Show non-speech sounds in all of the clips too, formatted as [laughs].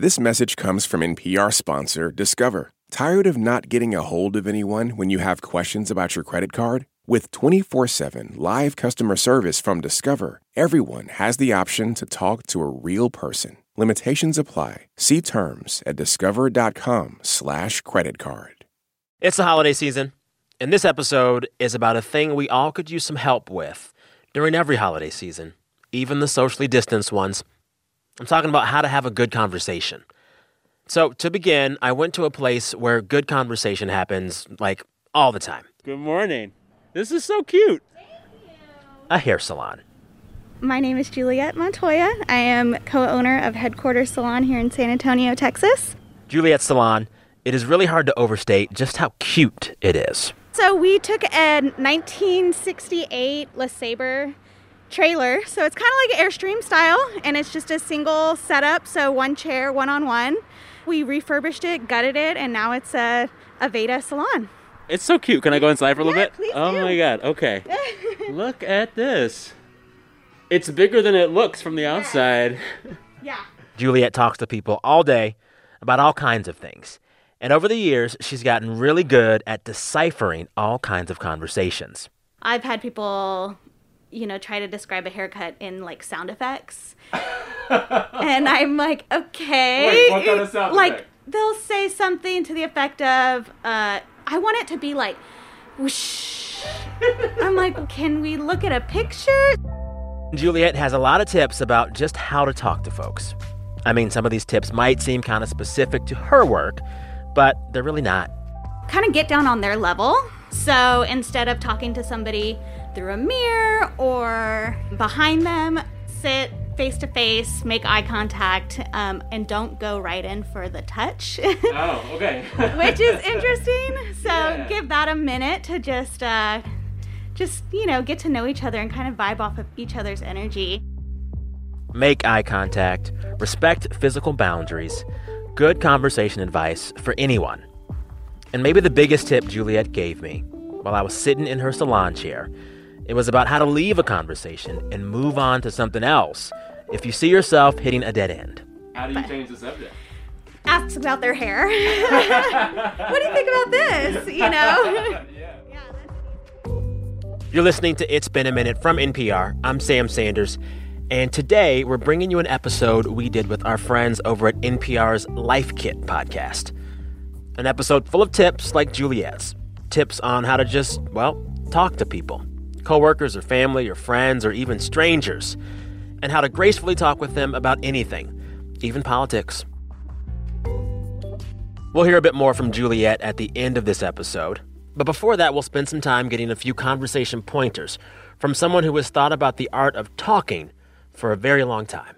This message comes from NPR sponsor Discover. Tired of not getting a hold of anyone when you have questions about your credit card? With 24 7 live customer service from Discover, everyone has the option to talk to a real person. Limitations apply. See terms at discover.com/slash credit card. It's the holiday season, and this episode is about a thing we all could use some help with during every holiday season, even the socially distanced ones. I'm talking about how to have a good conversation. So, to begin, I went to a place where good conversation happens like all the time Good morning. This is so cute. Thank you. A hair salon. My name is Juliet Montoya. I am co owner of Headquarters Salon here in San Antonio, Texas. Juliet Salon, it is really hard to overstate just how cute it is. So, we took a 1968 LeSabre trailer. So, it's kind of like an Airstream style, and it's just a single setup. So, one chair, one on one. We refurbished it, gutted it, and now it's a Aveda salon. It's so cute. Can I go inside for a little Yeah, bit? please oh do. my god. Okay. [laughs] Look at this. It's bigger than it looks from the outside. [laughs] Yeah. Juliet talks to people all day about all kinds of things. And over the years, she's gotten really good at deciphering all kinds of conversations. I've had people, you know, try to describe a haircut in like sound effects. [laughs] and I'm like, okay. Wait, what kind of sound Like, effect? they'll say something to the effect of, uh, I want it to be like, whoosh. [laughs] I'm like, can we look at a picture? Juliet has a lot of tips about just how to talk to folks. I mean, some of these tips might seem kind of specific to her work, but they're really not. Kind of get down on their level. So instead of talking to somebody through a mirror or behind them, sit face to face, make eye contact, um, and don't go right in for the touch, [laughs] Oh, okay. [laughs] which is interesting. So Yeah. give that a minute to just, uh, just you know, get to know each other and kind of vibe off of each other's energy. Make eye contact, respect physical boundaries, good conversation advice for anyone. And maybe the biggest tip Juliet gave me while I was sitting in her salon chair, it was about how to leave a conversation and move on to something else if you see yourself hitting a dead end. How do you change the subject? Asks about their hair. [laughs] what do you think about this? You know. [laughs] You're listening to It's Been a Minute from NPR. I'm Sam Sanders. And today we're bringing you an episode we did with our friends over at NPR's Life Kit podcast. An episode full of tips like Juliet's. Tips on how to just, well, talk to people coworkers or family or friends or even strangers. And how to gracefully talk with them about anything, even politics. We'll hear a bit more from Juliet at the end of this episode. But before that, we'll spend some time getting a few conversation pointers from someone who has thought about the art of talking for a very long time.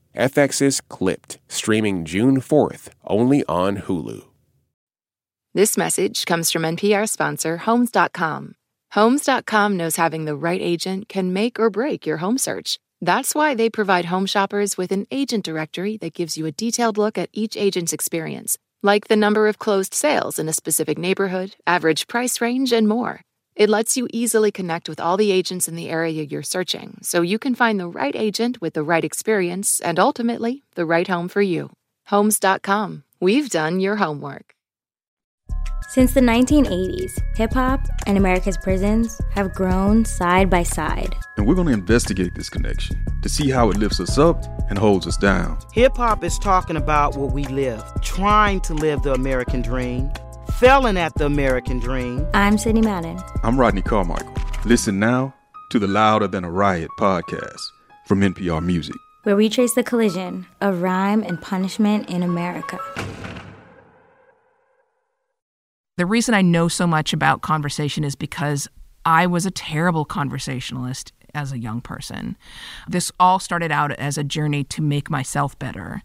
FX's Clipped, streaming June 4th, only on Hulu. This message comes from NPR sponsor Homes.com. Homes.com knows having the right agent can make or break your home search. That's why they provide home shoppers with an agent directory that gives you a detailed look at each agent's experience, like the number of closed sales in a specific neighborhood, average price range, and more. It lets you easily connect with all the agents in the area you're searching so you can find the right agent with the right experience and ultimately the right home for you. Homes.com. We've done your homework. Since the 1980s, hip hop and America's prisons have grown side by side. And we're going to investigate this connection to see how it lifts us up and holds us down. Hip hop is talking about what we live, trying to live the American dream, failing at the American dream. I'm Sydney Madden. I'm Rodney Carmichael. Listen now to the Louder Than a Riot podcast from NPR Music. where we trace the collision of rhyme and punishment in America. The reason I know so much about conversation is because I was a terrible conversationalist as a young person. This all started out as a journey to make myself better.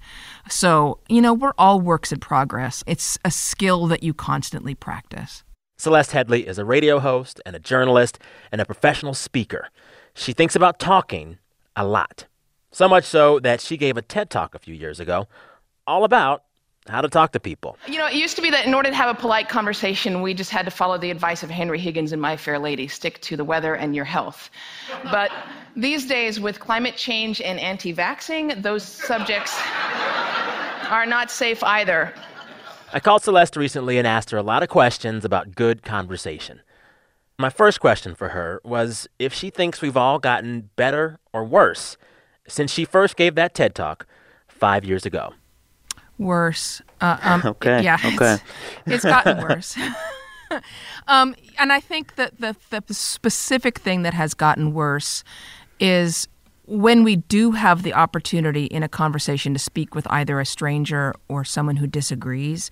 So, you know, we're all works in progress. It's a skill that you constantly practice. Celeste Headlee is a radio host and a journalist and a professional speaker. She thinks about talking a lot. So much so that she gave a TED talk a few years ago all about how to talk to people. You know, it used to be that in order to have a polite conversation, we just had to follow the advice of Henry Higgins in My Fair Lady stick to the weather and your health. But these days, with climate change and anti vaxxing, those subjects are not safe either. I called Celeste recently and asked her a lot of questions about good conversation. My first question for her was if she thinks we've all gotten better or worse since she first gave that TED talk five years ago worse. Uh, um, [laughs] okay. Yeah. Okay. It's, it's gotten [laughs] worse. [laughs] um, and I think that the, the specific thing that has gotten worse is when we do have the opportunity in a conversation to speak with either a stranger or someone who disagrees,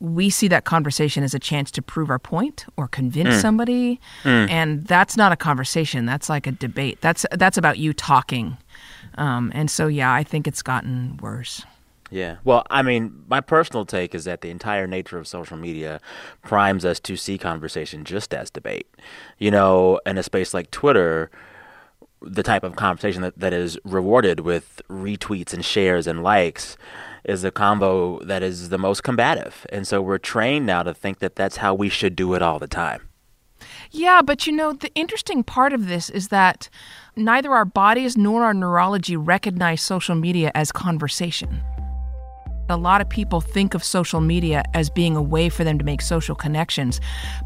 we see that conversation as a chance to prove our point or convince mm. somebody. Mm. And that's not a conversation. That's like a debate. That's that's about you talking. Um, and so, yeah, I think it's gotten worse. Yeah. Well, I mean, my personal take is that the entire nature of social media primes us to see conversation just as debate. You know, in a space like Twitter, the type of conversation that, that is rewarded with retweets and shares and likes is a combo that is the most combative. And so we're trained now to think that that's how we should do it all the time. Yeah, but you know, the interesting part of this is that neither our bodies nor our neurology recognize social media as conversation. A lot of people think of social media as being a way for them to make social connections,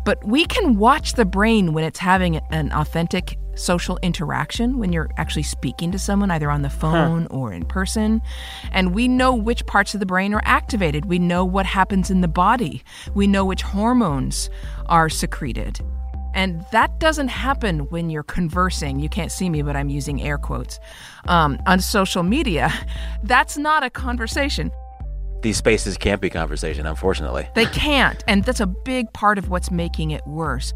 but we can watch the brain when it's having an authentic social interaction, when you're actually speaking to someone, either on the phone huh. or in person. And we know which parts of the brain are activated. We know what happens in the body. We know which hormones are secreted. And that doesn't happen when you're conversing. You can't see me, but I'm using air quotes um, on social media. [laughs] That's not a conversation these spaces can't be conversation, unfortunately. They can't. And that's a big part of what's making it worse.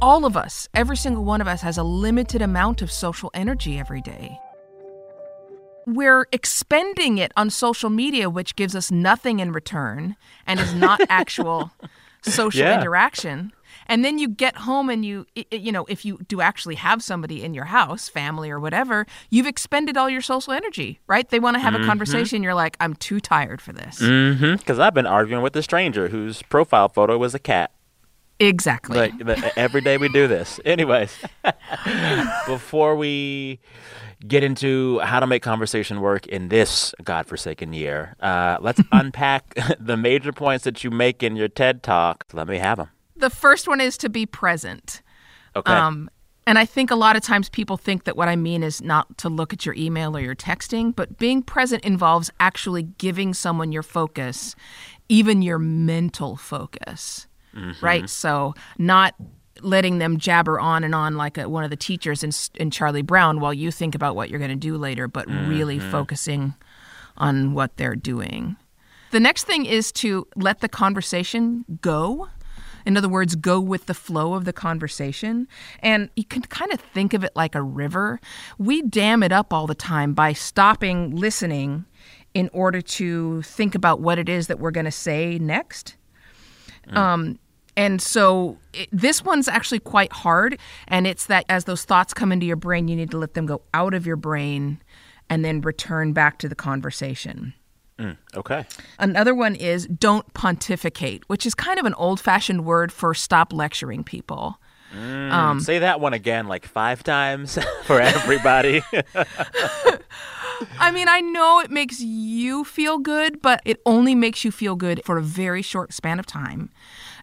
All of us, every single one of us, has a limited amount of social energy every day. We're expending it on social media, which gives us nothing in return and is not [laughs] actual social yeah. interaction and then you get home and you you know if you do actually have somebody in your house family or whatever you've expended all your social energy right they want to have mm-hmm. a conversation you're like i'm too tired for this because mm-hmm. i've been arguing with a stranger whose profile photo was a cat Exactly. Like every day we do this. [laughs] Anyways, [laughs] before we get into how to make conversation work in this godforsaken year, uh, let's [laughs] unpack the major points that you make in your TED talk. Let me have them. The first one is to be present. Okay. Um, and I think a lot of times people think that what I mean is not to look at your email or your texting, but being present involves actually giving someone your focus, even your mental focus, mm-hmm. right? So, not letting them jabber on and on like a, one of the teachers in, in Charlie Brown while you think about what you're going to do later, but mm-hmm. really focusing on what they're doing. The next thing is to let the conversation go in other words, go with the flow of the conversation. And you can kind of think of it like a river. We dam it up all the time by stopping listening in order to think about what it is that we're going to say next. Mm. Um, and so it, this one's actually quite hard. And it's that as those thoughts come into your brain, you need to let them go out of your brain and then return back to the conversation. Mm, okay. Another one is don't pontificate, which is kind of an old fashioned word for stop lecturing people. Mm, um, say that one again, like five times [laughs] for everybody. [laughs] I mean, I know it makes you feel good, but it only makes you feel good for a very short span of time.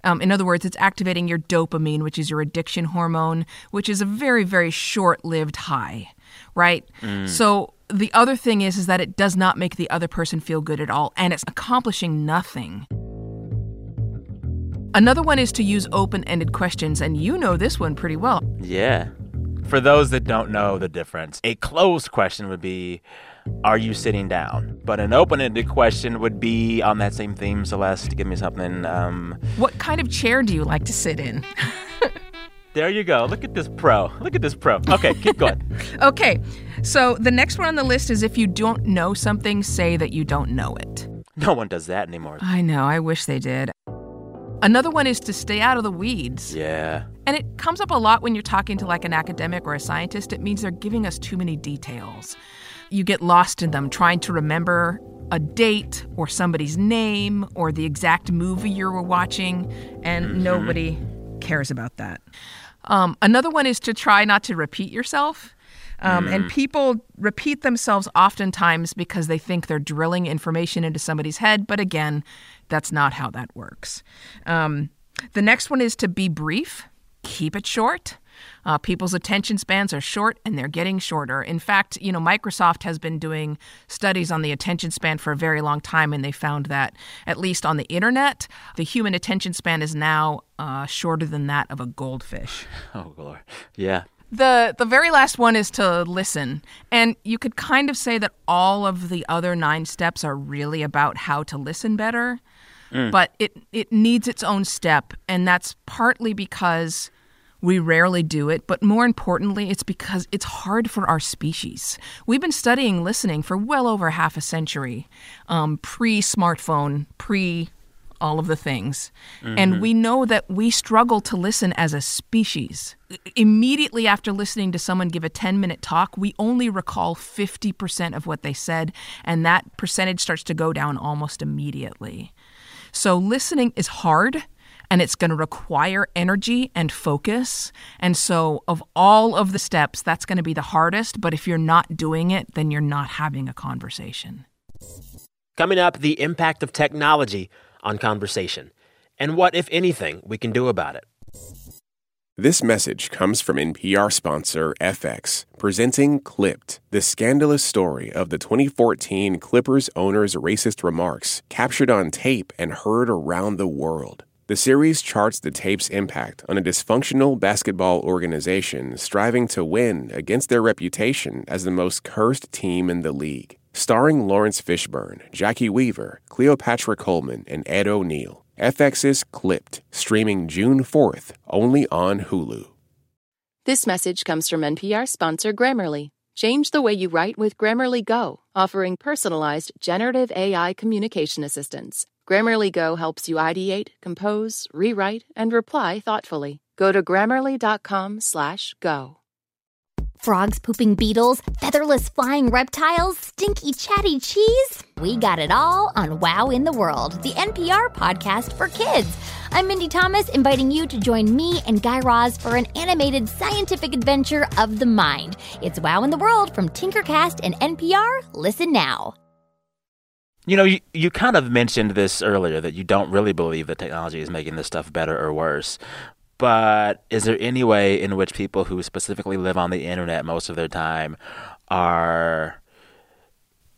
Um, in other words, it's activating your dopamine, which is your addiction hormone, which is a very, very short lived high, right? Mm. So the other thing is is that it does not make the other person feel good at all and it's accomplishing nothing. Another one is to use open-ended questions and you know this one pretty well. Yeah. For those that don't know the difference, a closed question would be are you sitting down? But an open-ended question would be on that same theme, Celeste. Give me something. Um, what kind of chair do you like to sit in? [laughs] There you go. Look at this pro. Look at this pro. Okay, keep going. [laughs] okay, so the next one on the list is if you don't know something, say that you don't know it. No one does that anymore. I know. I wish they did. Another one is to stay out of the weeds. Yeah. And it comes up a lot when you're talking to like an academic or a scientist. It means they're giving us too many details. You get lost in them trying to remember a date or somebody's name or the exact movie you were watching, and mm-hmm. nobody cares about that. Um, another one is to try not to repeat yourself. Um, mm. And people repeat themselves oftentimes because they think they're drilling information into somebody's head. But again, that's not how that works. Um, the next one is to be brief, keep it short. Uh, people's attention spans are short and they're getting shorter. In fact, you know, Microsoft has been doing studies on the attention span for a very long time, and they found that, at least on the internet, the human attention span is now uh, shorter than that of a goldfish. [laughs] Oh, Lord. Yeah. The the very last one is to listen. And you could kind of say that all of the other 9 steps are really about how to listen better. Mm. But it it needs its own step and that's partly because we rarely do it, but more importantly, it's because it's hard for our species. We've been studying listening for well over half a century, um, pre smartphone, pre all of the things. Mm-hmm. And we know that we struggle to listen as a species. Immediately after listening to someone give a 10 minute talk, we only recall 50% of what they said, and that percentage starts to go down almost immediately. So listening is hard and it's going to require energy and focus. And so, of all of the steps, that's going to be the hardest. But if you're not doing it, then you're not having a conversation. Coming up, the impact of technology on conversation and what, if anything, we can do about it. This message comes from NPR sponsor FX, presenting Clipped, the scandalous story of the 2014 Clippers owner's racist remarks captured on tape and heard around the world. The series charts the tape's impact on a dysfunctional basketball organization striving to win against their reputation as the most cursed team in the league. Starring Laurence Fishburne, Jacki Weaver, Cleopatra Coleman, and Ed O'Neill. FX's Clipped, streaming June 4th, only on Hulu. This message comes from NPR sponsor Grammarly. Change the way you write with Grammarly Go, offering personalized generative AI communication assistance. Grammarly Go helps you ideate, compose, rewrite, and reply thoughtfully. Go to grammarly.com/go. Frogs pooping beetles, featherless flying reptiles, stinky chatty cheese. We got it all on Wow in the World, the NPR podcast for kids. I'm Mindy Thomas, inviting you to join me and Guy Raz for an animated scientific adventure of the mind. It's Wow in the World from Tinkercast and NPR. Listen now. You know, you, you kind of mentioned this earlier that you don't really believe that technology is making this stuff better or worse. But is there any way in which people who specifically live on the internet most of their time are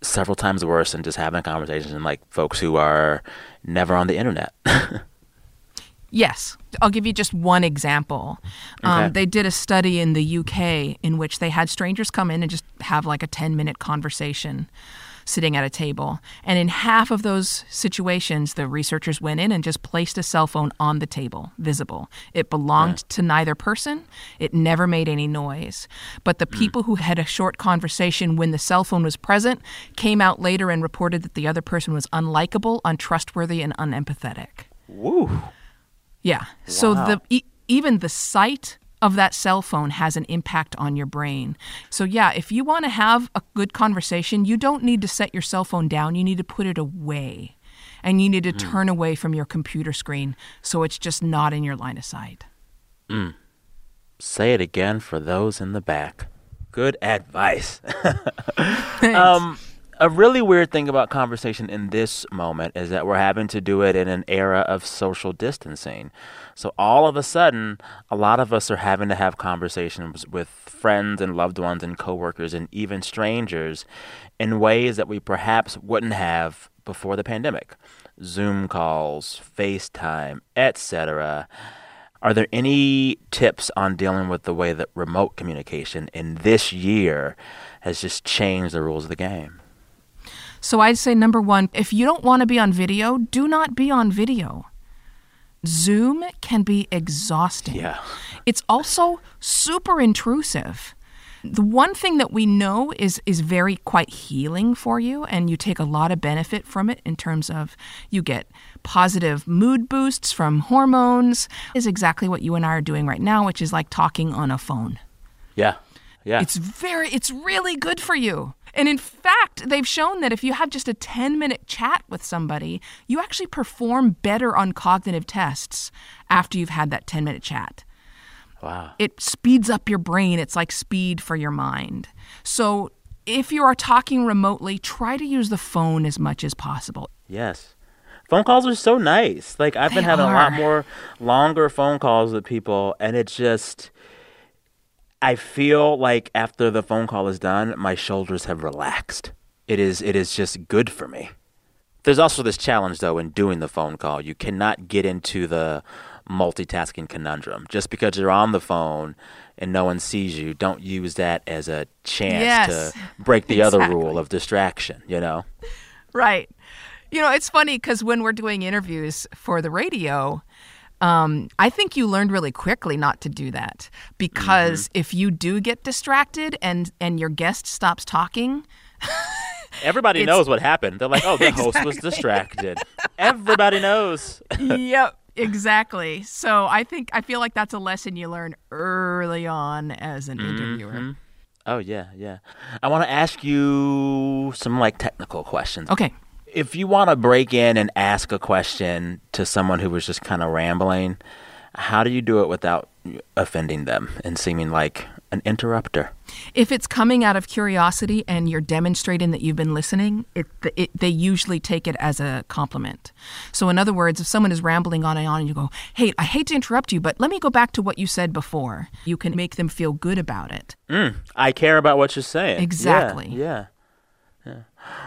several times worse than just having conversations than like folks who are never on the internet? [laughs] Yes. I'll give you just one example. Um, okay. Um, they did a study in the UK in which they had strangers come in and just have like a 10 minute conversation sitting at a table. And in half of those situations, the researchers went in and just placed a cell phone on the table, visible. It belonged to neither person, it never made any noise. But the mm. people who had a short conversation when the cell phone was present came out later and reported that the other person was unlikable, untrustworthy, and unempathetic. Woo. Yeah. Wow. So the e- even the sight of that cell phone has an impact on your brain. So, yeah, if you want to have a good conversation, you don't need to set your cell phone down. You need to put it away. And you need to mm. turn away from your computer screen so it's just not in your line of sight. Mm. Say it again for those in the back. Good advice. [laughs] [laughs] um, a really weird thing about conversation in this moment is that we're having to do it in an era of social distancing. So all of a sudden, a lot of us are having to have conversations with friends and loved ones and coworkers and even strangers in ways that we perhaps wouldn't have before the pandemic. Zoom calls, FaceTime, etc. Are there any tips on dealing with the way that remote communication in this year has just changed the rules of the game? So I'd say number one, if you don't want to be on video, do not be on video. Zoom can be exhausting. Yeah. It's also super intrusive. The one thing that we know is is very quite healing for you and you take a lot of benefit from it in terms of you get positive mood boosts from hormones is exactly what you and I are doing right now, which is like talking on a phone. Yeah. Yeah. It's very it's really good for you. And in fact, they've shown that if you have just a 10 minute chat with somebody, you actually perform better on cognitive tests after you've had that 10 minute chat. Wow. It speeds up your brain. It's like speed for your mind. So if you are talking remotely, try to use the phone as much as possible. Yes. Phone calls are so nice. Like I've been They having a lot more longer phone calls with people and it's just I feel like after the phone call is done, my shoulders have relaxed. It is it is just good for me. There's also this challenge though in doing the phone call. You cannot get into the multitasking conundrum. Just because you're on the phone and no one sees you, don't use that as a chance Yes. to [laughs] break the other rule of distraction, you know? Right. You know, it's funny because when we're doing interviews for the radio, um, I think you learned really quickly not to do that because if you do get distracted and and your guest stops talking, [laughs] Everybody knows what happened. They're like, "Oh, the host was [laughs] distracted." Everybody knows. [laughs] yep, exactly. So I think I feel like that's a lesson you learn early on as an interviewer. Mhm. Oh yeah, yeah. I want to ask you some like technical questions. Okay. If you want to break in and ask a question to someone who was just kind of rambling, how do you do it without offending them and seeming like an interrupter? If it's coming out of curiosity and you're demonstrating that you've been listening, it, it, they usually take it as a compliment. So, in other words, if someone is rambling on and on and you go, Hey, I hate to interrupt you, but let me go back to what you said before, you can make them feel good about it. Mm, I care about what you're saying. Exactly. Yeah, yeah.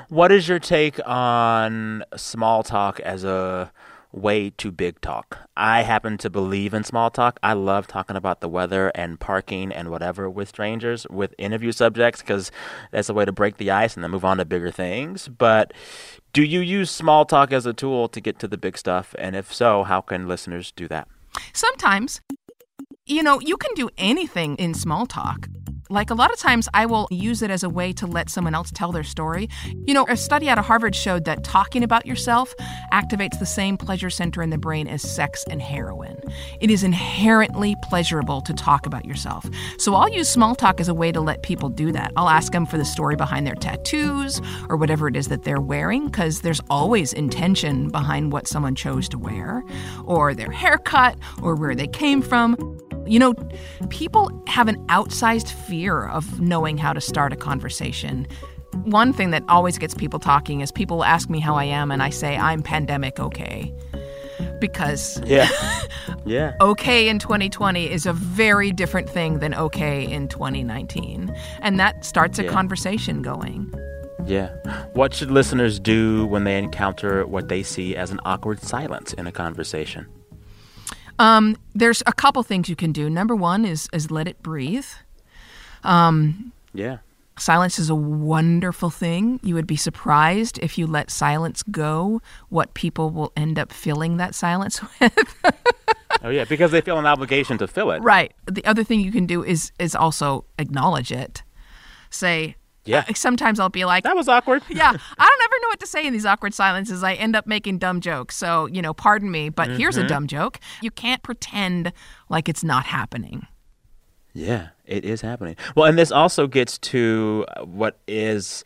What is your take on small talk as a way to big talk? I happen to believe in small talk. I love talking about the weather and parking and whatever with strangers, with interview subjects, because that's a way to break the ice and then move on to bigger things. But do you use small talk as a tool to get to the big stuff? And if so, how can listeners do that? Sometimes, you know, you can do anything in small talk. Like a lot of times, I will use it as a way to let someone else tell their story. You know, a study out of Harvard showed that talking about yourself activates the same pleasure center in the brain as sex and heroin. It is inherently pleasurable to talk about yourself. So I'll use small talk as a way to let people do that. I'll ask them for the story behind their tattoos or whatever it is that they're wearing, because there's always intention behind what someone chose to wear, or their haircut, or where they came from. You know, people have an outsized fear of knowing how to start a conversation. One thing that always gets people talking is people ask me how I am, and I say, I'm pandemic okay. Because Yeah. [laughs] yeah. okay in 2020 is a very different thing than okay in 2019. And that starts a Yeah. conversation going. Yeah. What should listeners do when they encounter what they see as an awkward silence in a conversation? Um, there's a couple things you can do. Number one is is let it breathe. Um, Yeah. silence is a wonderful thing. You would be surprised if you let silence go, what people will end up filling that silence [laughs] with. Oh yeah, because they feel an obligation to fill it. right. The other thing you can do is is also acknowledge it. Say, Yeah. uh, sometimes I'll be like, That was awkward. [laughs] yeah, I don't ever know what to say in these awkward silences. I end up making dumb jokes. So, you know, pardon me, but here's a Mhm. dumb joke. You can't pretend like it's not happening. Yeah, it is happening. Well, and this also gets to uh, what is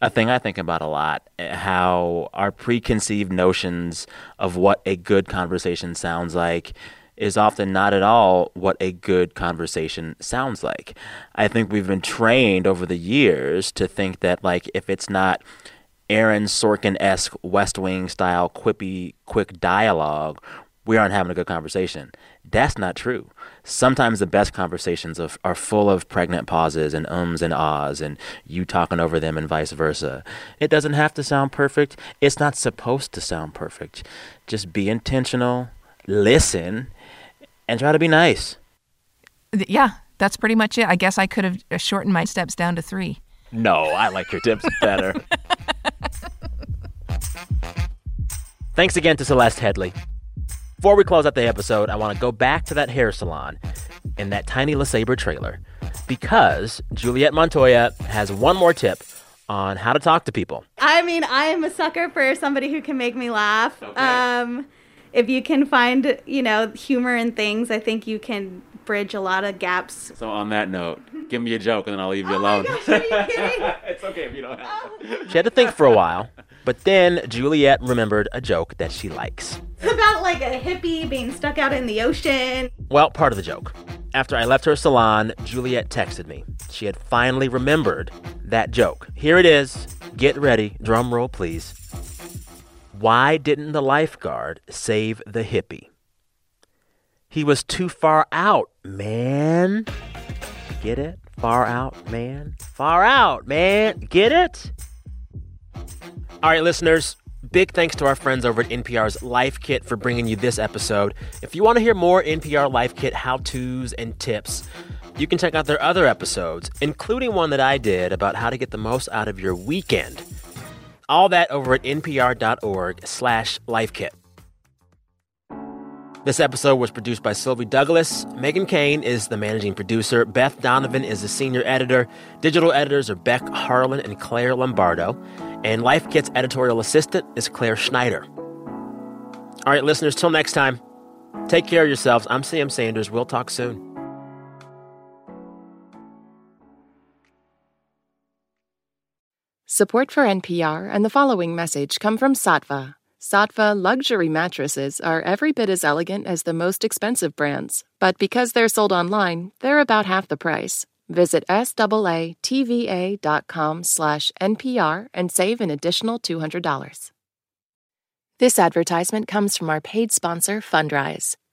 a thing I think about a lot uh, how our preconceived notions of what a good conversation sounds like is often not at all what a good conversation sounds like. I think we've been trained over the years to think that, like, if it's not Aaron Sorkin esque West Wing style quippy, quick dialogue, we aren't having a good conversation. That's not true. Sometimes the best conversations are full of pregnant pauses and ums and ahs and you talking over them and vice versa. It doesn't have to sound perfect. It's not supposed to sound perfect. Just be intentional, listen, and try to be nice. Yeah, that's pretty much it. I guess I could have uh, shortened my steps down to three. No, I like your tips [laughs] better. Thanks again to Celeste Headlee. Before we close out the episode, I want to go back to that hair salon. in that tiny LeSabre trailer because Juliet Montoya has one more tip on how to talk to people. I mean, I am a sucker for somebody who can make me laugh. Okay. Um, if you can find, you know, humor in things, I think you can bridge a lot of gaps. So on that note, give me a joke and then I'll leave you oh alone. Gosh, are you kidding? [laughs] it's okay if you don't have oh. to. She had to think for a while, but then Juliet remembered a joke that she likes. It's about like a hippie being stuck out in the ocean. Well, part of the joke. After I left her salon, Juliet texted me. She had finally remembered that joke. Here it is. Get ready. Drum roll, please. Why didn't the lifeguard save the hippie? He was too far out, man. Get it? Far out, man. Far out, man. Get it? All right, listeners. Big thanks to our friends over at NPR's Life Kit for bringing you this episode. If you want to hear more NPR Life Kit how to's and tips, you can check out their other episodes, including one that I did about how to get the most out of your weekend. All that over at npr.org slash lifekit. This episode was produced by Sylvie Douglas. Meghan Keane is the managing producer. Beth Donovan is the senior editor. Digital editors are Beck Harlan and Clare Lombardo. And Life Kit's editorial assistant is Claire Schneider. All right, listeners, till next time, take care of yourselves. I'm Sam Sanders. We'll talk soon. Support for NPR and the following message come from Saatva. Saatva luxury mattresses are every bit as elegant as the most expensive brands, but because they're sold online, they're about half the price. Visit SAATVA.com slash NPR and save an additional $200. This advertisement comes from our paid sponsor, Fundrise.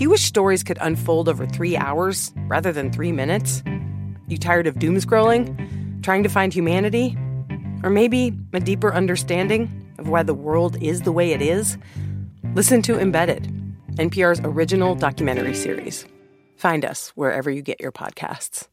Do you wish stories could unfold over 3 hours rather than 3 minutes? You tired of doom scrolling, trying to find humanity, or maybe a deeper understanding of why the world is the way it is? Listen to Embedded, NPR's original documentary series. Find us wherever you get your podcasts.